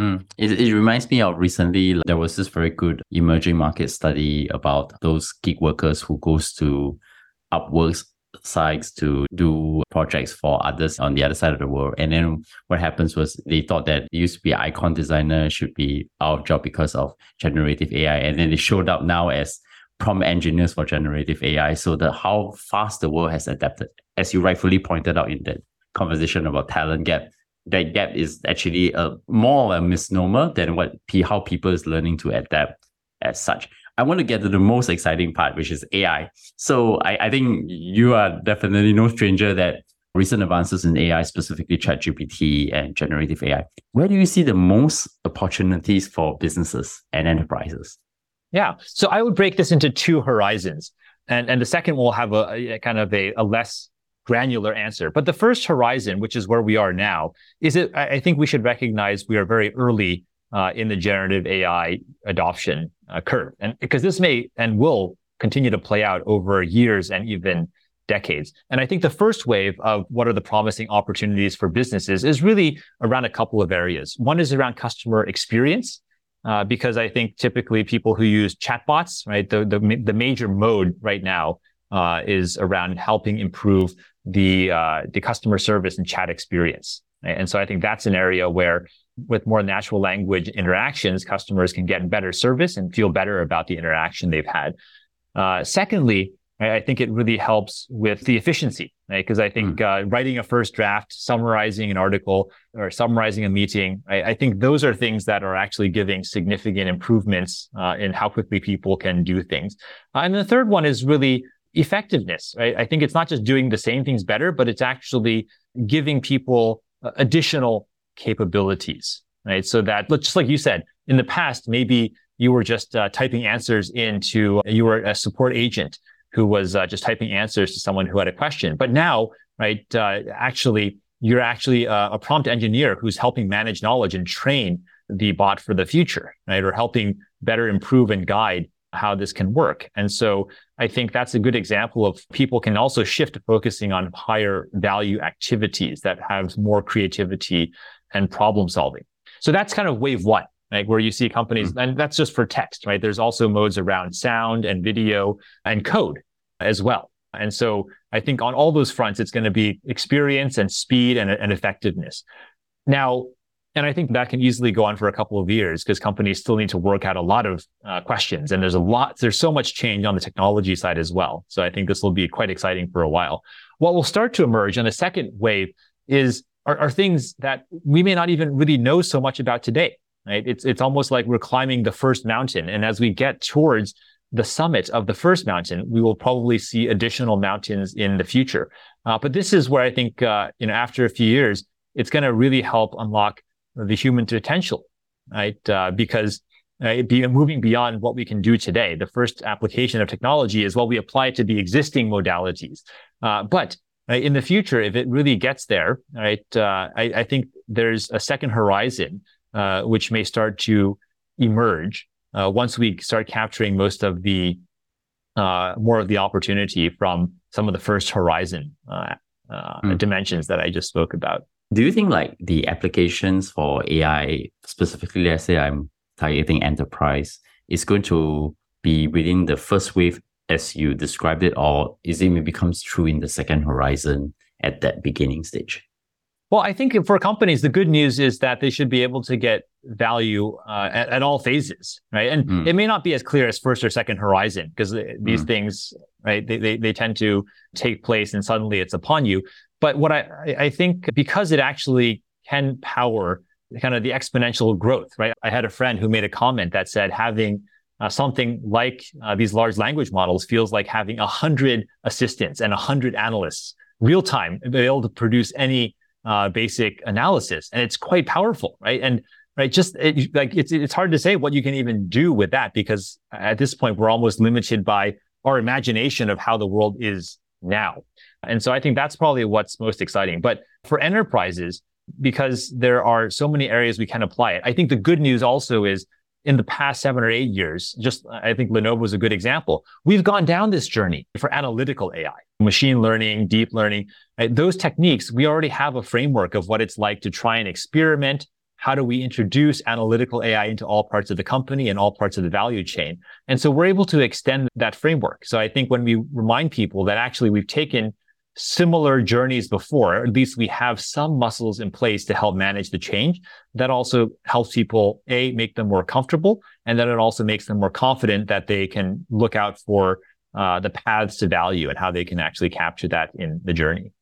Mm. It, it reminds me of recently there was this very good emerging market study about those gig workers who goes to Upwork sites to do projects for others on the other side of the world. And then what happens was they thought that used to be icon designer should be out of job because of generative AI. And then they showed up now as prompt engineers for generative AI. So the how fast the world has adapted, as you rightfully pointed out in that conversation about talent gap, that gap is actually a more a misnomer than what how people is learning to adapt as such. I want to get to the most exciting part, which is AI. So I, I think you are definitely no stranger that recent advances in AI, specifically ChatGPT and generative AI. Where do you see the most opportunities for businesses and enterprises? Yeah. So I would break this into two horizons. And, and the second will have a, a kind of a, a, less granular answer. But the first horizon, which is where we are now, is it, I think we should recognize we are very early uh, in the generative AI adoption uh, curve. And because this may and will continue to play out over years and even decades. And I think the first wave of what are the promising opportunities for businesses is really around a couple of areas. One is around customer experience uh, because I think typically people who use chatbots, right, the the, the major mode right now uh, is around helping improve the uh, the customer service and chat experience. And so I think that's an area where with more natural language interactions, customers can get better service and feel better about the interaction they've had. Uh, secondly, I think it really helps with the efficiency, right? Because I think mm. uh, writing a first draft, summarizing an article, or summarizing a meeting, I, I think those are things that are actually giving significant improvements uh, in how quickly people can do things. Uh, and the third one is really effectiveness, right? I think it's not just doing the same things better, but it's actually giving people uh, additional capabilities, right? So that, just like you said, in the past, maybe you were just uh, typing answers into, you were a support agent who was uh, just typing answers to someone who had a question. But now, right, uh, actually, you're actually a, a prompt engineer who's helping manage knowledge and train the bot for the future, right, or helping better improve and guide how this can work. And so I think that's a good example of people can also shift to focusing on higher value activities that have more creativity and problem solving. So that's kind of wave one, right? Where you see companies, mm-hmm. and that's just for text, right? There's also modes around sound and video and code as well. And so I think on all those fronts, it's going to be experience and speed and, and effectiveness. Now, and I think that can easily go on for a couple of years because companies still need to work out a lot of uh, questions. And there's a lot, there's so much change on the technology side as well. So I think this will be quite exciting for a while. What will start to emerge in the second wave is are, are things that we may not even really know so much about today. Right? It's it's almost like we're climbing the first mountain, and as we get towards the summit of the first mountain, we will probably see additional mountains in the future. Uh, but this is where I think uh, you know after a few years, it's going to really help unlock the human potential, right? Uh, because uh, be moving beyond what we can do today. The first application of technology is well, we apply to the existing modalities. Uh, but Right? In the future, if it really gets there, right, uh, I, I, think there's a second horizon uh, which may start to emerge uh, once we start capturing most of the uh, more of the opportunity from some of the first horizon mm. dimensions that I just spoke about. Do you think like the applications for AI, specifically, let's say I'm targeting enterprise, is going to be within the first wave as you described it, or is it maybe comes true in the second horizon at that beginning stage? Well, I think for companies, the good news is that they should be able to get value uh, at, at, all phases, right? And mm. it may not be as clear as first or second horizon because these mm. things, right, they, they, they tend to take place and suddenly it's upon you. But what I, I think because it actually can power kind of the exponential growth, right? I had a friend who made a comment that said having uh, something like uh, these large language models feels like having a hundred assistants and a hundred analysts real time able to produce any uh, basic analysis, and it's quite powerful, right? And right, just it, like it's it's hard to say what you can even do with that because at this point we're almost limited by our imagination of how the world is now. And so I think that's probably what's most exciting. But for enterprises, because there are so many areas we can apply it, I think the good news also is in the past seven or eight years, just I think Lenovo is a good example. We've gone down this journey for analytical AI, machine learning, deep learning. Right? Those techniques, we already have a framework of what it's like to try and experiment. How do we introduce analytical AI into all parts of the company and all parts of the value chain? And so we're able to extend that framework. So I think when we remind people that actually we've taken similar journeys before, at least we have some muscles in place to help manage the change. That also helps people, A, make them more comfortable. And then it also makes them more confident that they can look out for uh, the paths to value and how they can actually capture that in the journey.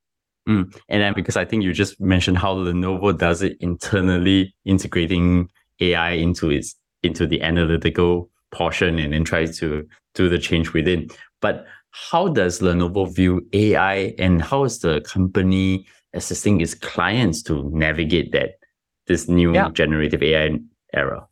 Mm. And then because I think you just mentioned how Lenovo does it internally, integrating AI into its into the analytical portion and then tries to do the change within. But how does Lenovo view AI and how is the company assisting its clients to navigate that this new yeah. generative AI era?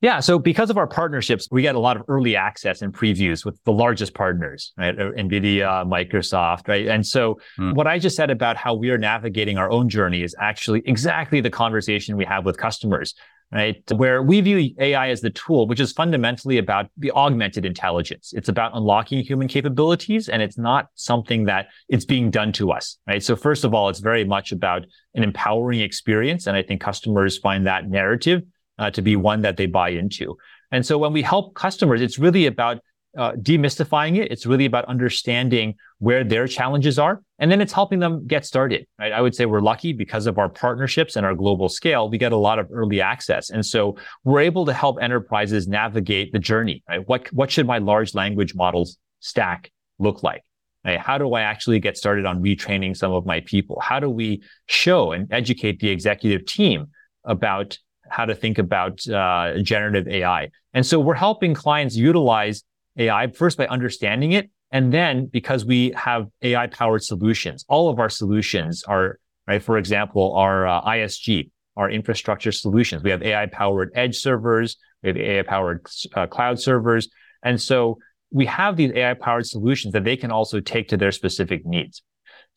Yeah. So because of our partnerships, we get a lot of early access and previews with the largest partners, right? Uh, NVIDIA, Microsoft, right? And so mm. what I just said about how we are navigating our own journey is actually exactly the conversation we have with customers right? Where we view AI as the tool, which is fundamentally about the augmented intelligence. It's about unlocking human capabilities and it's not something that it's being done to us, right? So first of all, it's very much about an empowering experience. And I think customers find that narrative uh, to be one that they buy into. And so when we help customers, it's really about uh, demystifying it. It's really about understanding where their challenges are, and then it's helping them get started. Right? I would say we're lucky because of our partnerships and our global scale. We get a lot of early access, and so we're able to help enterprises navigate the journey. Right? What what should my large language models stack look like? Right? How do I actually get started on retraining some of my people? How do we show and educate the executive team about how to think about uh, generative AI? And so we're helping clients utilize AI first by understanding it. And then because we have AI powered solutions, all of our solutions are, right? For example, our uh, ISG, our infrastructure solutions. We have AI powered edge servers. We have AI powered uh, cloud servers. And so we have these AI powered solutions that they can also take to their specific needs.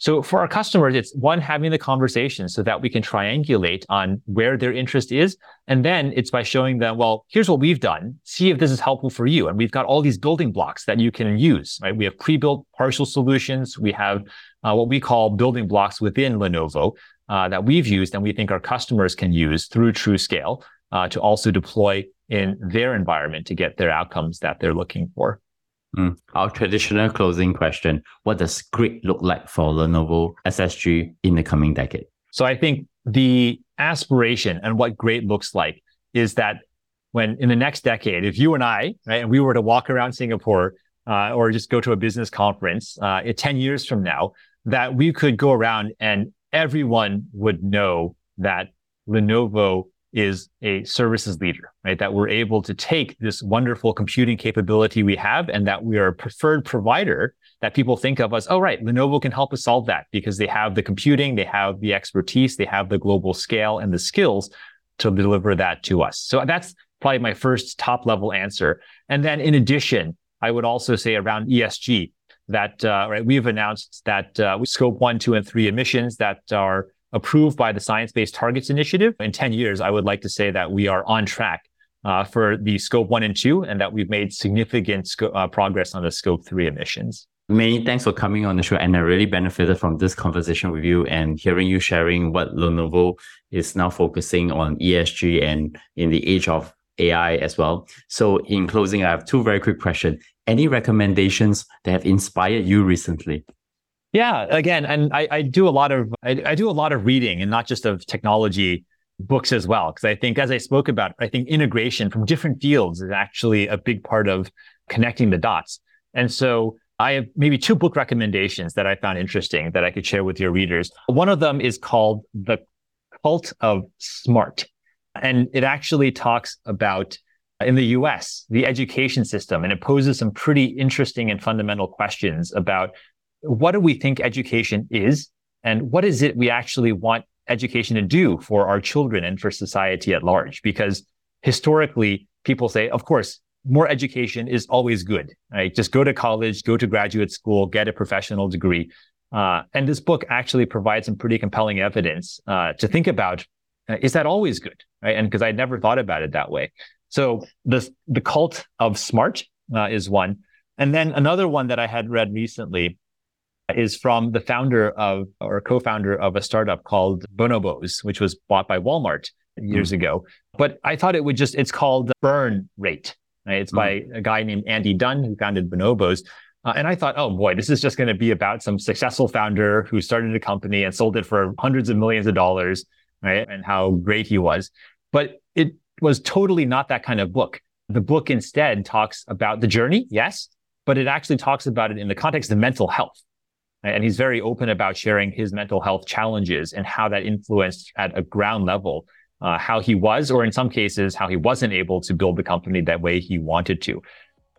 So for our customers, it's one, having the conversation so that we can triangulate on where their interest is. And then it's by showing them, well, here's what we've done. See if this is helpful for you. And we've got all these building blocks that you can use, right? We have pre-built partial solutions. We have uh, what we call building blocks within Lenovo uh, that we've used and we think our customers can use through TruScale uh, to also deploy in their environment to get their outcomes that they're looking for. Mm. Our traditional closing question What does great look like for Lenovo SSG in the coming decade? So I think the aspiration and what great looks like is that when in the next decade, if you and I, right, and we were to walk around Singapore uh, or just go to a business conference uh, 10 years from now, that we could go around and everyone would know that Lenovo is a services leader, right? That we're able to take this wonderful computing capability we have and that we are a preferred provider that people think of as, oh, right, Lenovo can help us solve that because they have the computing, they have the expertise, they have the global scale and the skills to deliver that to us. So that's probably my first top level answer. And then in addition, I would also say around ESG that, uh, right, we've announced that uh, scope one, two, and three emissions that are approved by the Science Based Targets Initiative. In 10 years, I would like to say that we are on track uh, for the scope one and two, and that we've made significant sco- uh, progress on the scope three emissions. Many thanks for coming on the show. And I really benefited from this conversation with you and hearing you sharing what Lenovo is now focusing on ESG and in the age of AI as well. So, in closing, I have two very quick questions. Any recommendations that have inspired you recently? Yeah, again, and I, I do a lot of I, I, do a lot of reading and not just of technology books as well. Because I think, as I spoke about, I think integration from different fields is actually a big part of connecting the dots. And so I have maybe two book recommendations that I found interesting that I could share with your readers. One of them is called The Cult of Smart. And it actually talks about uh, in the US, the education system, and it poses some pretty interesting and fundamental questions about what do we think education is? And what is it we actually want education to do for our children and for society at large? Because historically people say of course more education is always good right? Just go to college go to graduate school get a professional degree. Uh, and this book actually provides some pretty compelling evidence uh, to think about uh, is that always good right? And because i never thought about it that way. So the the cult of smart uh, is one. And then another one that i had read recently is from the founder of or co-founder of a startup called Bonobos, which was bought by Walmart years mm. ago. But I thought it would just it's called Burn Rate. Right? It's mm. by a guy named Andy Dunn who founded Bonobos. Uh, and I thought, oh boy, this is just going to be about some successful founder who started a company and sold it for hundreds of millions of dollars, right? And how great he was. But it was totally not that kind of book. The book instead talks about the journey, yes, but it actually talks about it in the context of mental health. And he's very open about sharing his mental health challenges and how that influenced at a ground level uh, how he was, or in some cases, how he wasn't able to build the company that way he wanted to.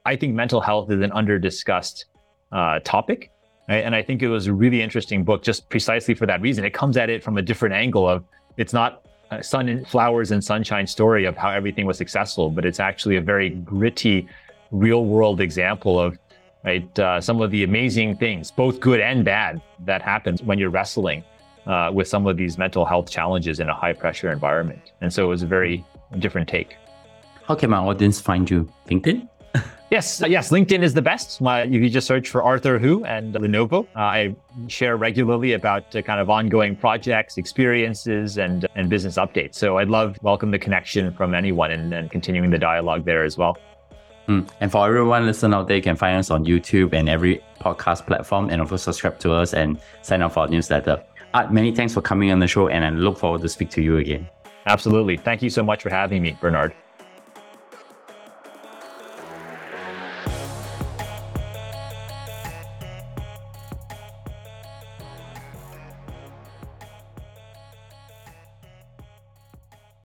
I think mental health is an under discussed uh, topic. Right? And I think it was a really interesting book just precisely for that reason. It comes at it from a different angle of it's not a sun and flowers and sunshine story of how everything was successful, but it's actually a very gritty, real world example of right? Uh, some of the amazing things, both good and bad, that happens when you're wrestling uh, with some of these mental health challenges in a high pressure environment. And so it was a very different take. How can my audience find you? LinkedIn? yes, uh, yes, LinkedIn is the best. My, you just search for Arthur Hu and Lenovo. Uh, I share regularly about uh, kind of ongoing projects, experiences, and and business updates. So I'd love welcome the connection from anyone and, and continuing the dialogue there as well. Mm. And for everyone listening out there, you can find us on YouTube and every podcast platform, and also subscribe to us and sign up for our newsletter. Uh, many thanks for coming on the show, and I look forward to speak to you again. Absolutely. Thank you so much for having me, Bernard.